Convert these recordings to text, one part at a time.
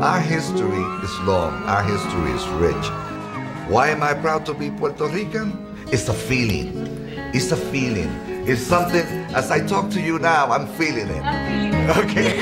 Our history is long, our history is rich. Why am I proud to be Puerto Rican? It's a feeling. It's a feeling. It's something, as I talk to you now, I'm feeling it. Okay.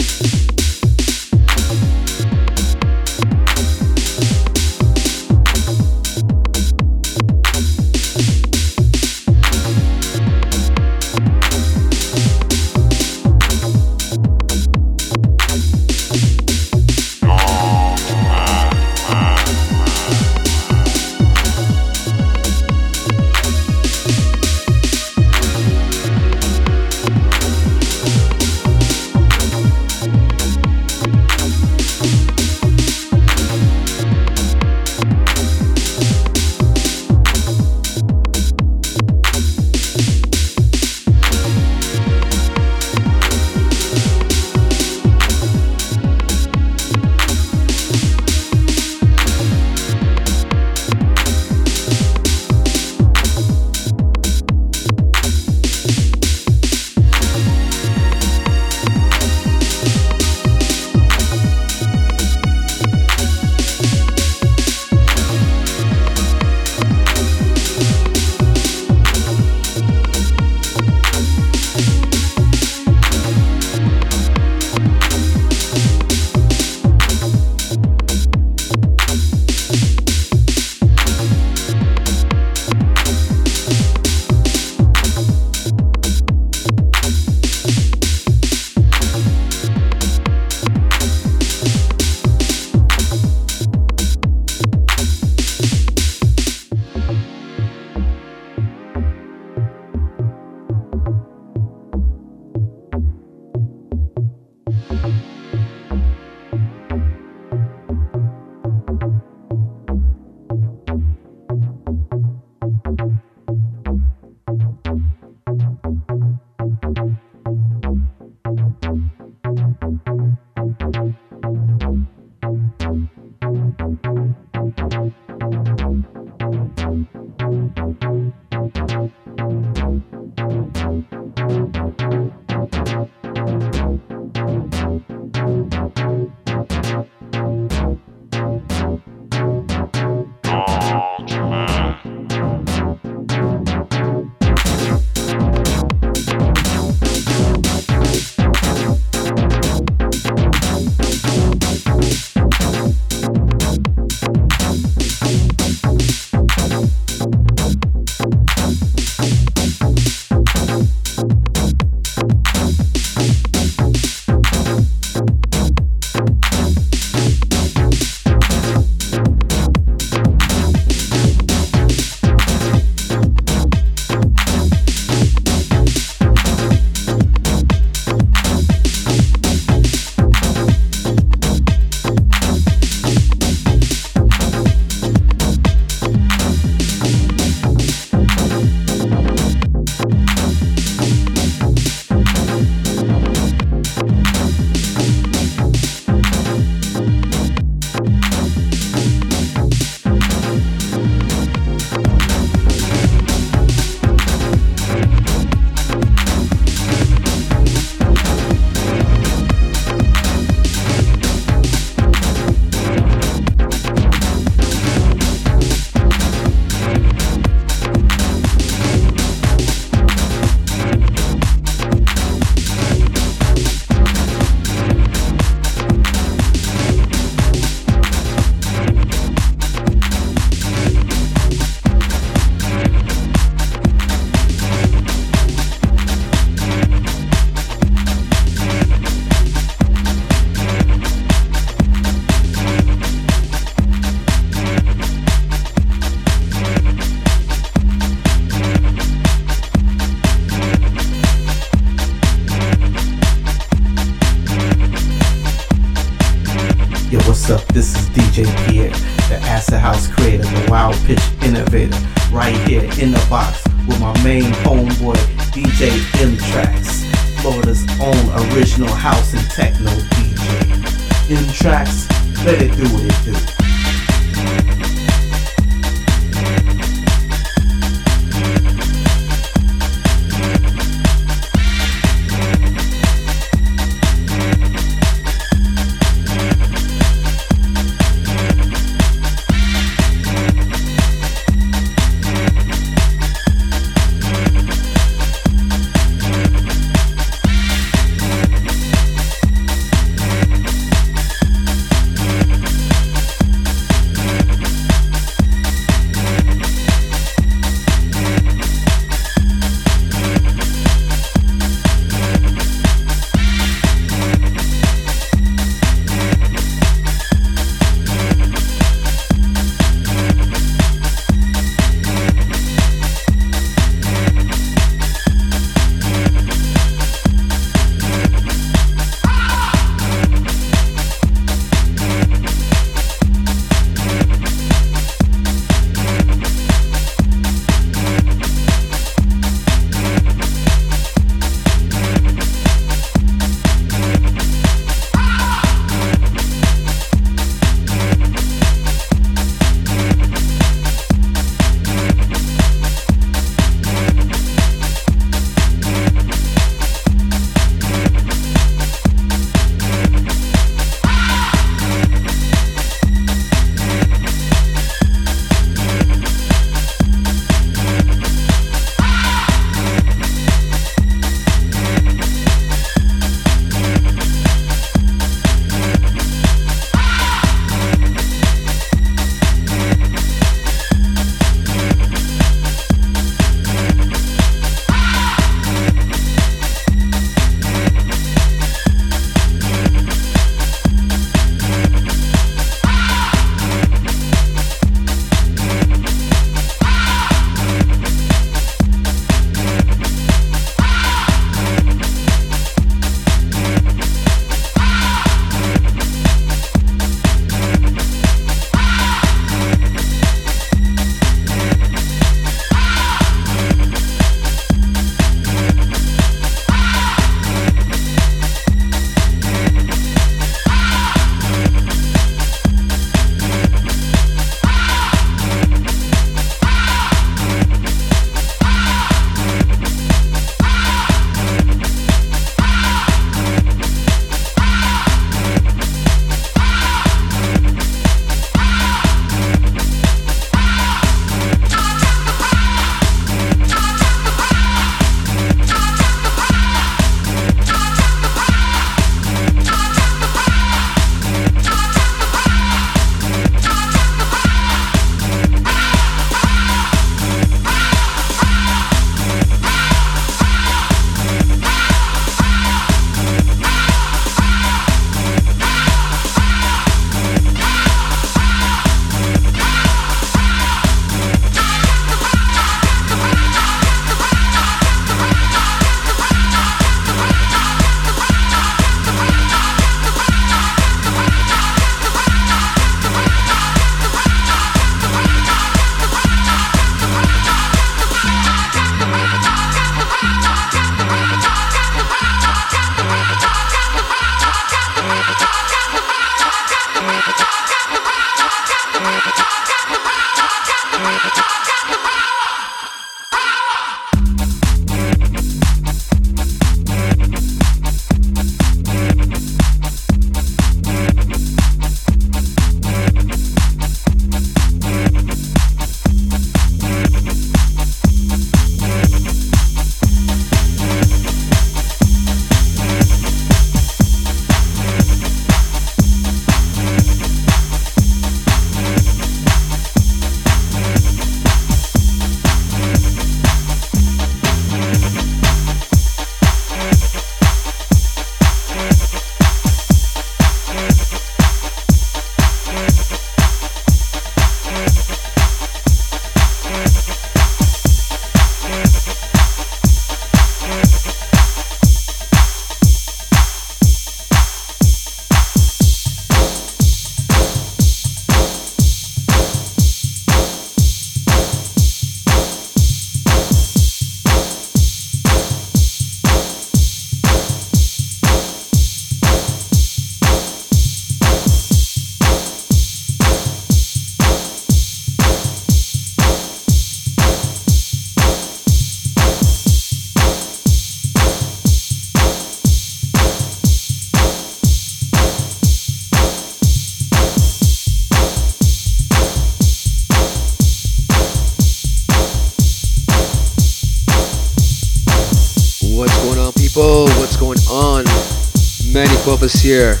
Cuevas here,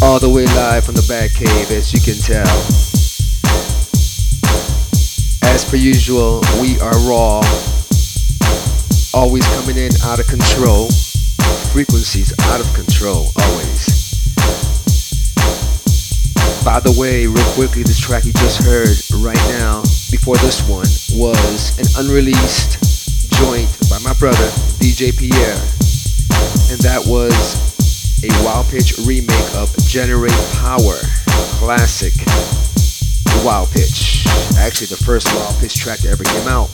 all the way live from the Batcave, as you can tell. Actually, the first Wild Pitch track that ever came out.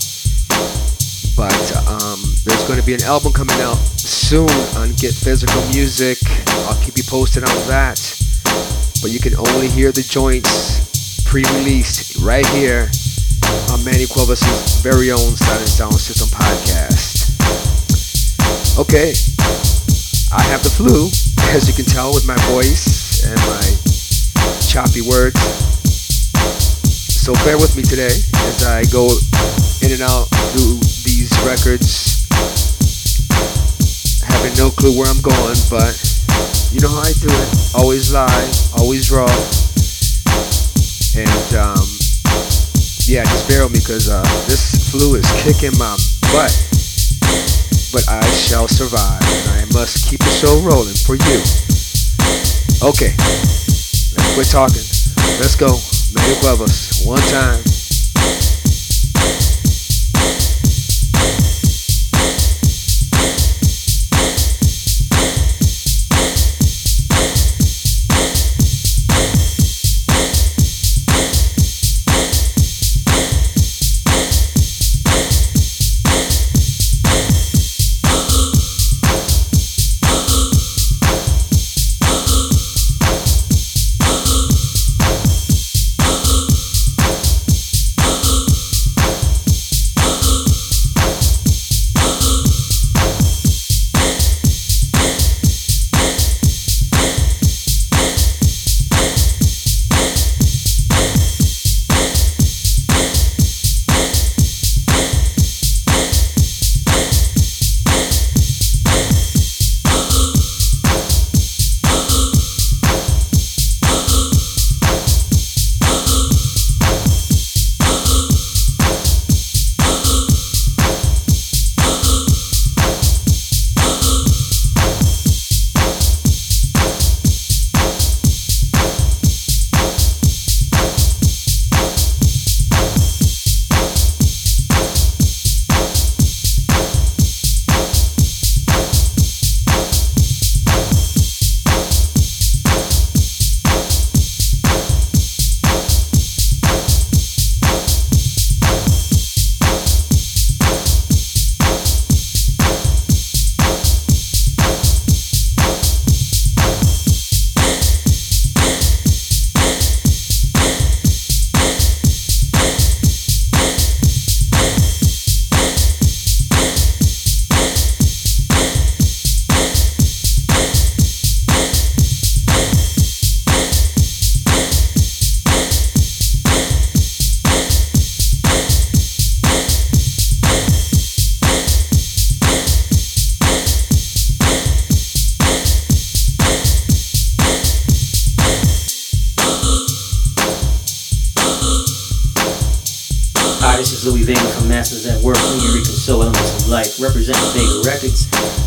But um, there's going to be an album coming out soon on Get Physical Music. I'll keep you posted on that but you can only hear the joints pre-released right here on Manny Cuevas' very own Silent Sound System podcast. Okay, I have the flu, as you can tell with my voice and my choppy words. So bear with me today as I go in and out through these records, having no clue where I'm going, but you know how I do it. Always live, always raw. And um, yeah, just bear with me because uh, this flu is kicking my butt. But I shall survive, and I must keep the show rolling for you. Okay, let's quit talking. Let's go. Manny Cuevas, one time.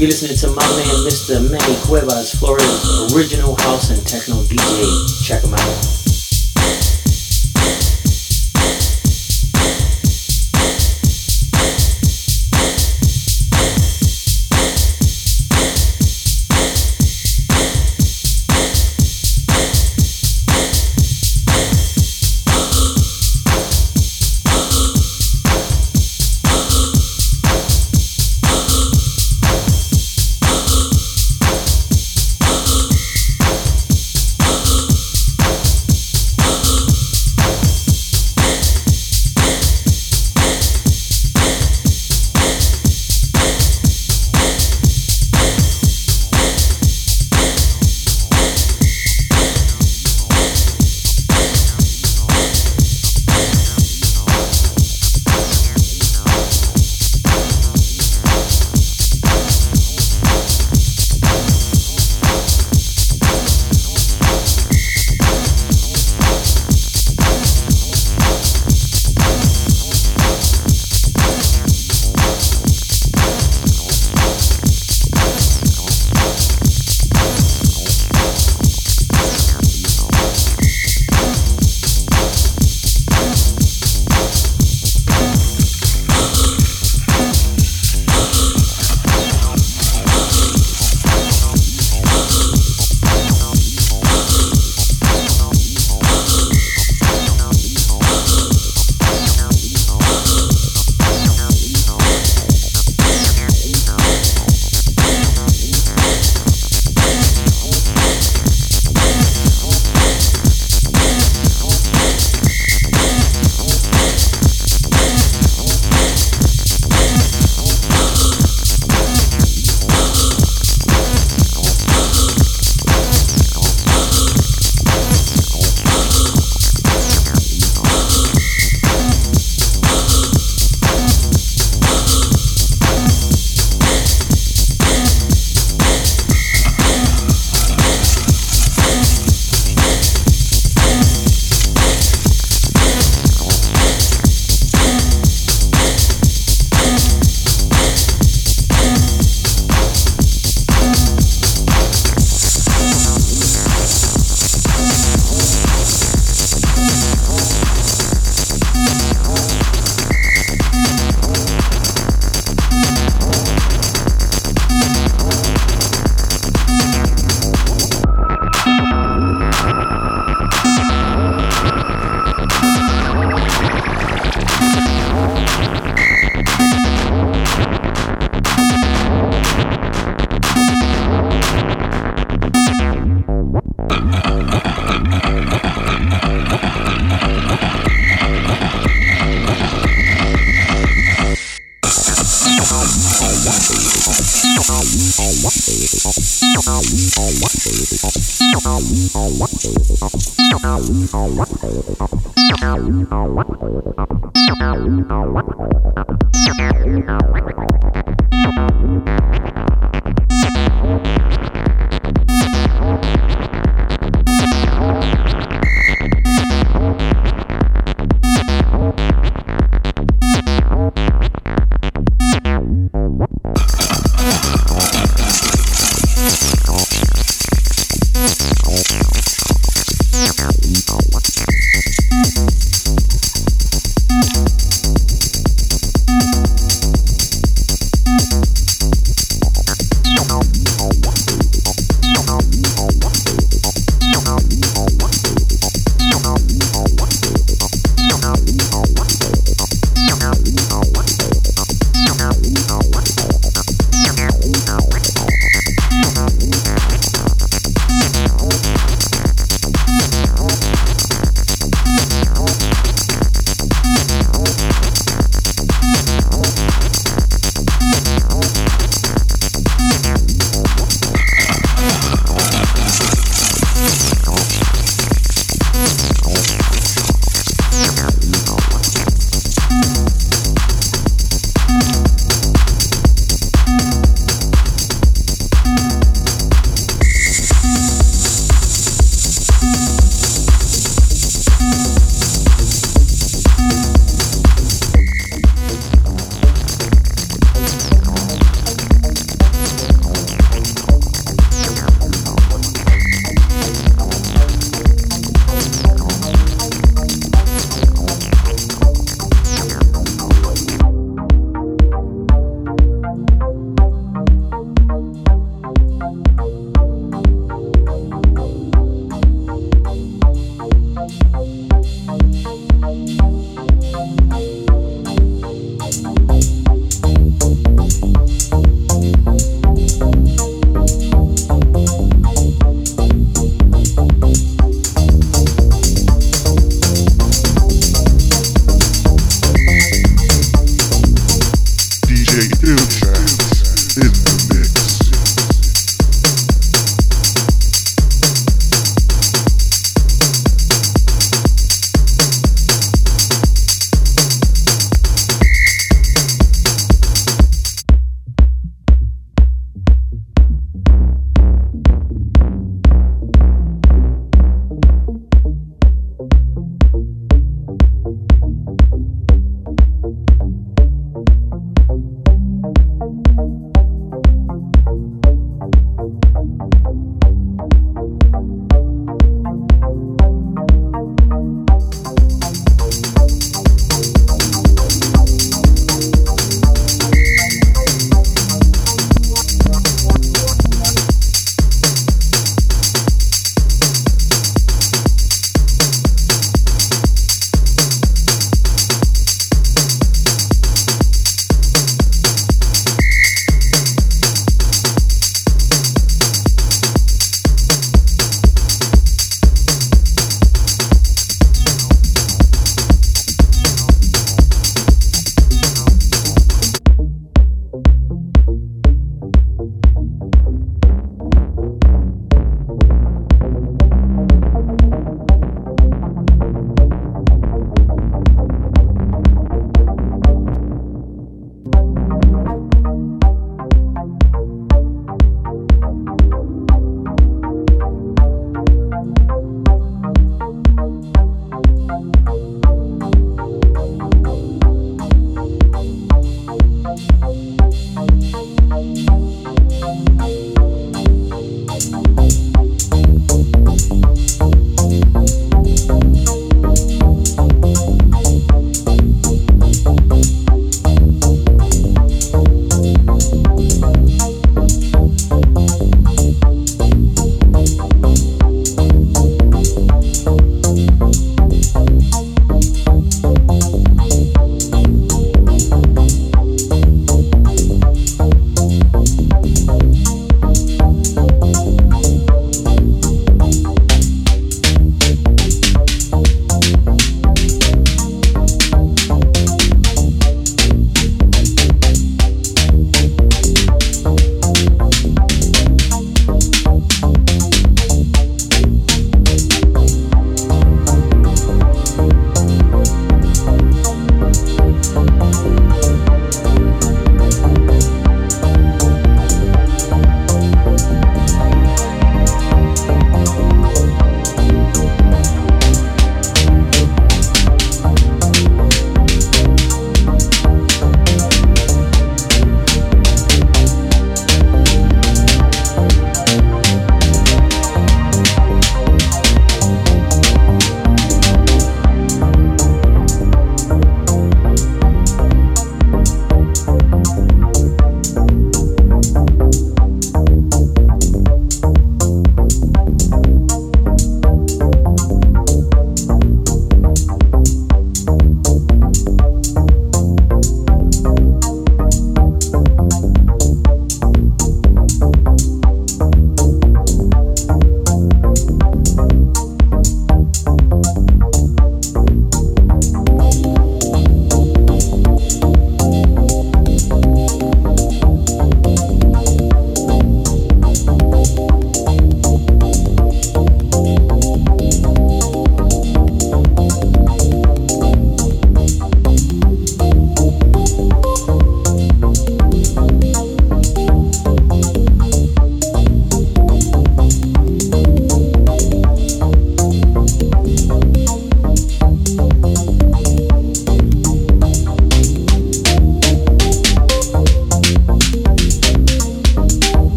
You're listening to my man, Mr. Manny Cuevas, Florida's original house and techno DJ. Check him out.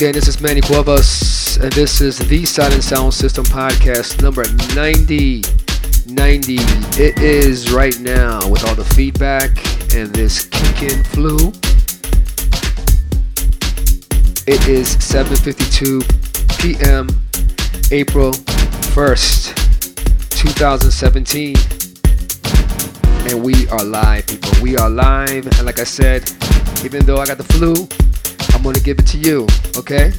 Again, this is Manny Cuevas, and this is the Silent Sound System podcast number 90. 90. It is right now with all the feedback and this kicking flu. It is 7:52 p.m. April 1st, 2017. And we are live, people. We are live, and like I said, even though I got the flu, I'm gonna give it to you, okay?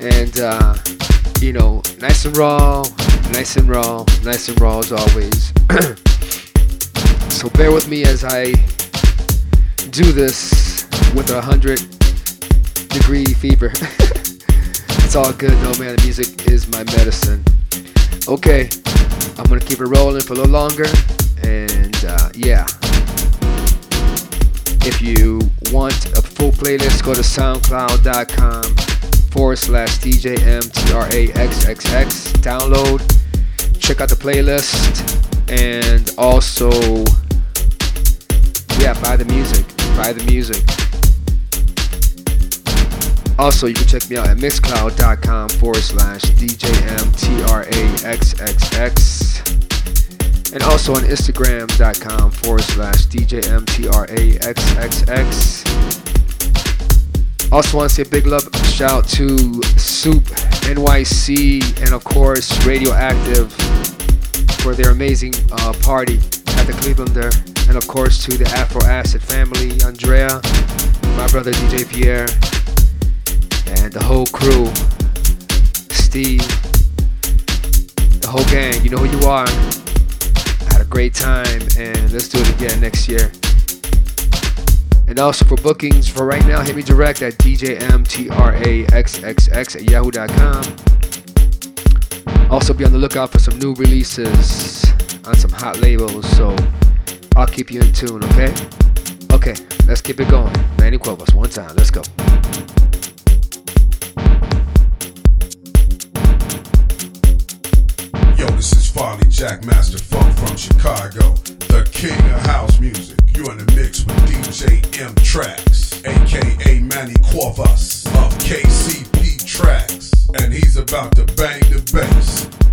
And uh, you know, nice and raw, nice and raw, nice and raw as always. so bear with me as I do this with a hundred degree fever. it's all good though, man. The music is my medicine. Okay, I'm gonna keep it rolling for a little longer, and uh, yeah. If you want a full playlist, go to soundcloud.com forward slash DJMTRAXXX. Download, check out the playlist, and also, yeah, buy the music. Buy the music. Also, you can check me out at mixcloud.com forward slash DJMTRAXXX. And also on Instagram.com forward slash DJMTRAXXX. Also, want to say a big love shout to Soup NYC and, of course, Radioactive for their amazing uh, party at the Clevelander. And, of course, to the Afro Acid family, Andrea, my brother DJ Pierre, and the whole crew, Steve, the whole gang. You know who you are. Had a great time, and let's do it again next year. And also for bookings for right now, hit me direct at DJMTRAXXX at yahoo.com. Also be on the lookout for some new releases on some hot labels, so I'll keep you in tune, okay? Okay, let's keep it going. Manny Cuevas, one time, let's go. Yo, this is Farley Jack Master Funk from Chicago, king of house music. You're in the mix with DJ M TRAXXX, aka Manny Cuevas of KCP Tracks, and he's about to bang the bass.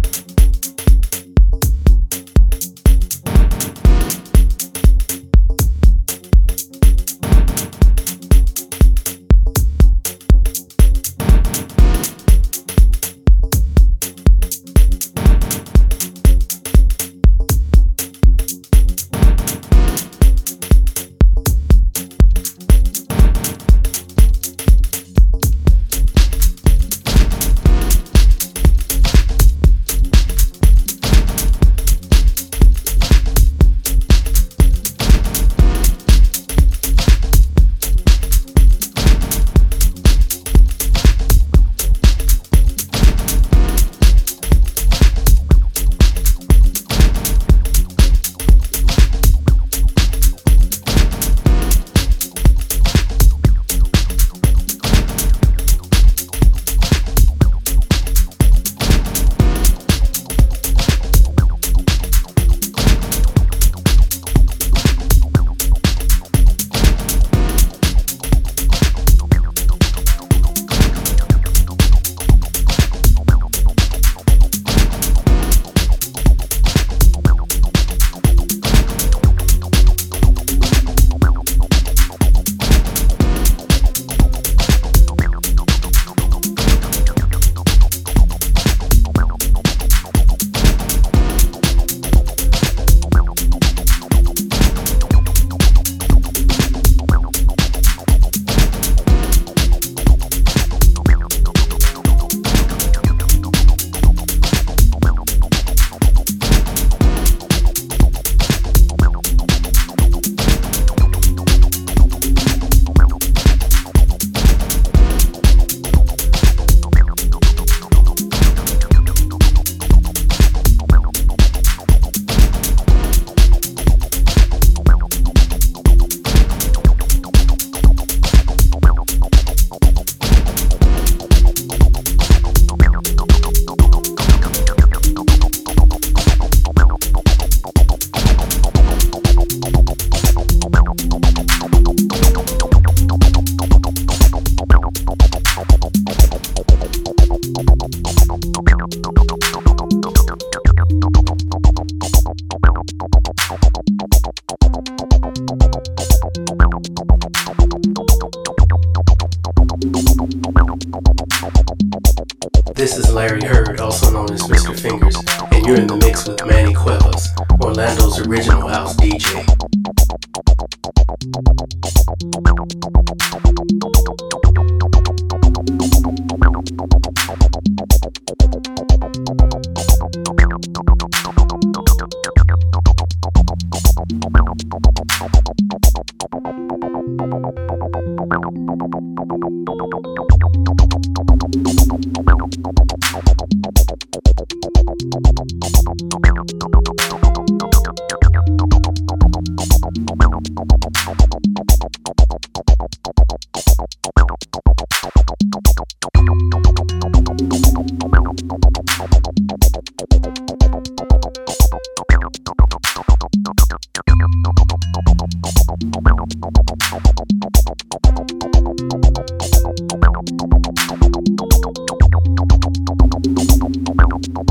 Thank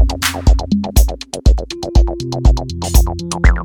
you.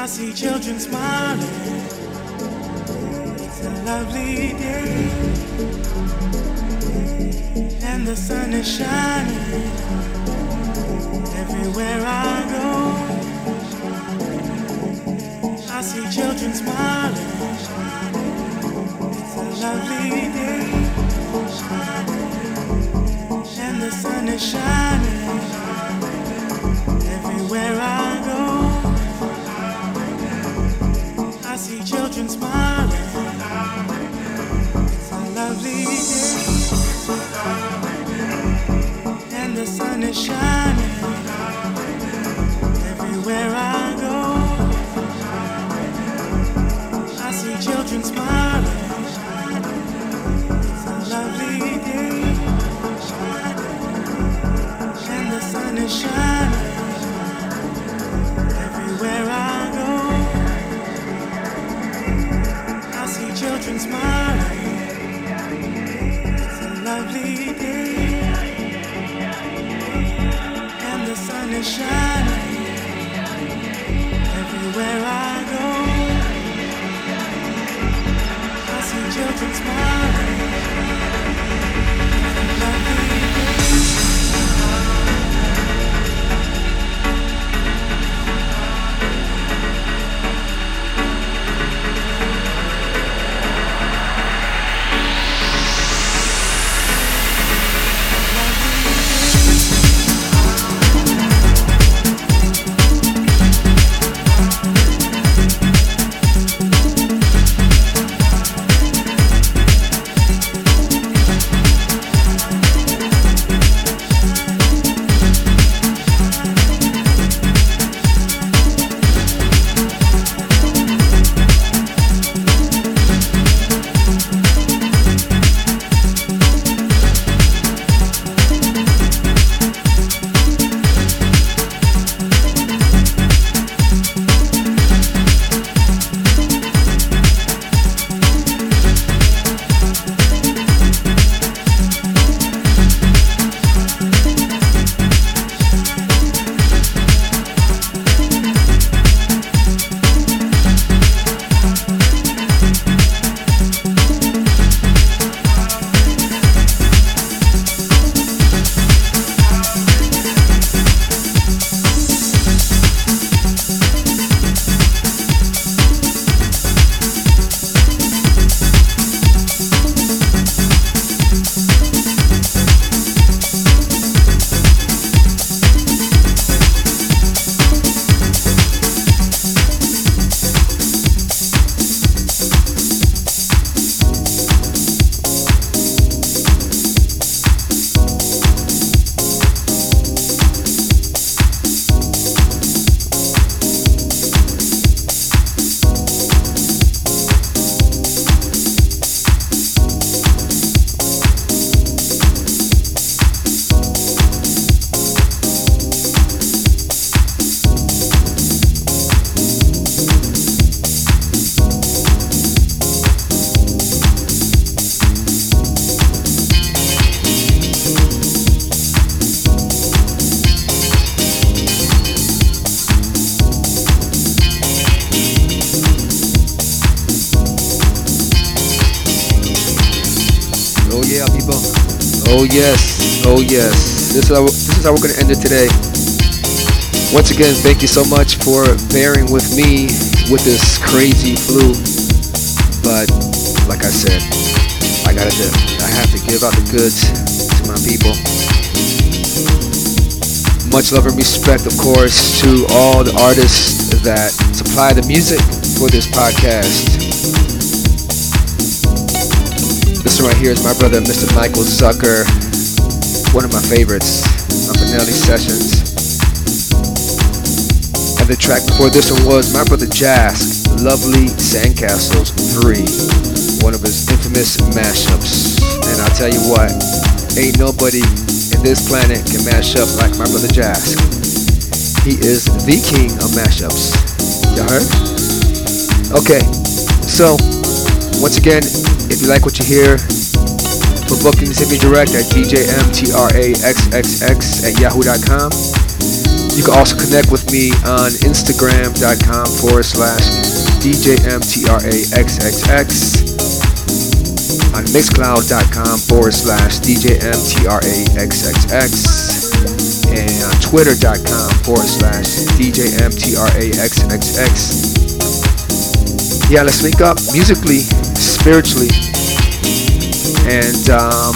I see children smiling. It's a lovely day. And the sun is shining everywhere I go. I see children smiling. It's a lovely day. And the sun is shining everywhere I go. The sun is shining everywhere I go. I see children smiling. It's a lovely day. And the sun is shining everywhere I go. I see children smiling. It's a lovely day. Everywhere I go. I see children smiling. This is how, this is how we're gonna end it today. Once again, thank you so much for bearing with me with this crazy flu. But like I said, I gotta do. I have to give out the goods to my people. Much love and respect, of course, to all the artists that supply the music for this podcast. This one right here is my brother, Mr. Michael Zucker, one of my favorites on Benelli Sessions. And the track before this one was my brother Jask, Lovely Sandcastles 3, one of his infamous mashups. And I'll tell you what, Ain't nobody in this planet can mash up like my brother Jask. He is the king of mashups. You heard? Okay, so once again, if you like what you hear, for bookings, hit me direct at djmtraxxx at yahoo.com. You can also connect with me on instagram.com forward slash djmtraxxx on mixcloud.com forward slash djmtraxxx and on twitter.com forward slash djmtraxxx. Yeah, let's link up musically, spiritually, and um,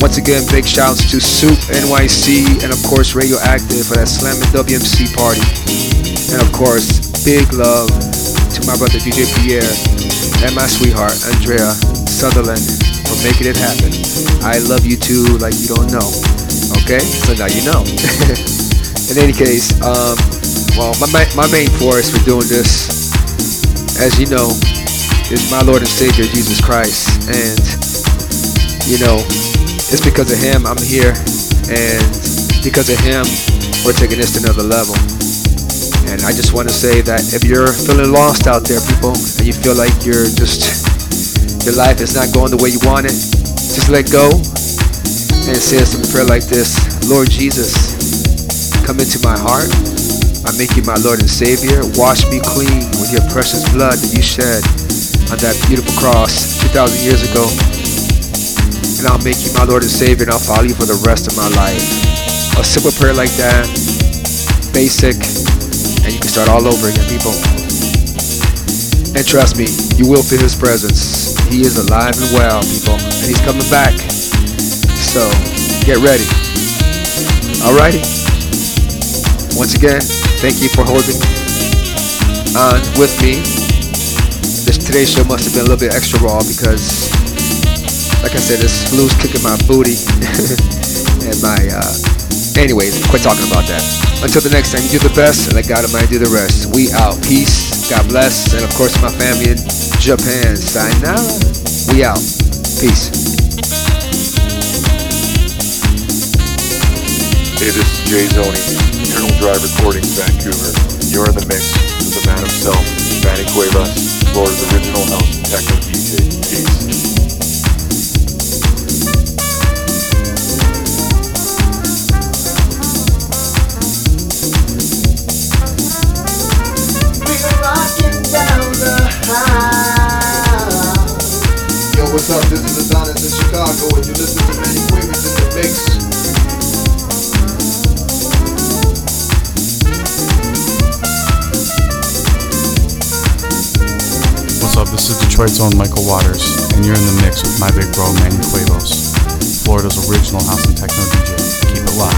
once again, big shouts to Soup NYC and of course Radioactive for that Slam and WMC party. And of course, big love to my brother DJ Pierre and my sweetheart Andrea Sutherland for making it happen. I love you too, like you don't know. Okay, so now you know. In any case, um, well, my my main force for doing this, as you know, is my Lord and Savior Jesus Christ, and you know, it's because of him I'm here, and because of him we're taking this to another level. And I just want to say that if you're feeling lost out there, people, and you feel like you're just your life is not going the way you want it, just let go and say simple prayer like this: Lord Jesus, come into my heart. I make you my Lord and Savior. Wash me clean with your precious blood that you shed on that beautiful cross 2,000 years ago and I'll make you my Lord and Savior, and I'll follow you for the rest of my life. A simple prayer like that, basic, and you can start all over again, people. And trust me, you will feel His presence. He is alive and well, people, and He's coming back. So get ready. Alrighty. Once again, thank you for holding on with me. This today's show must have been a little bit extra raw because like I said, this flu's kicking my booty and my. Uh, anyways, quit talking about that. Until the next time, you do the best, and let God Almighty do the rest. We out. Peace. God bless, and of course my family in Japan. Sayonara. We out. Peace. Hey, this is Jay Zoni, Eternal Drive Recordings, Vancouver. You're in the mix with the man himself, Manny Cuevas, Florida's original house and techno DJ. Peace. Detroit's own Michael Waters, and you're in the mix with my big bro Manny Cuevas, Florida's original house and techno DJ. Keep it locked.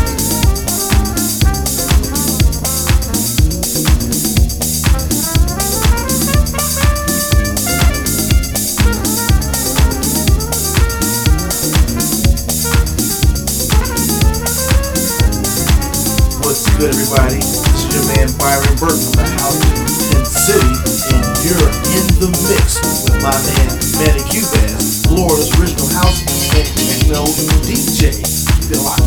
What's good, everybody? This is your man Byron Burke from the House in City, and you're in the mix my man Manny Cuevas, Florida's original house and techno DJ. Keep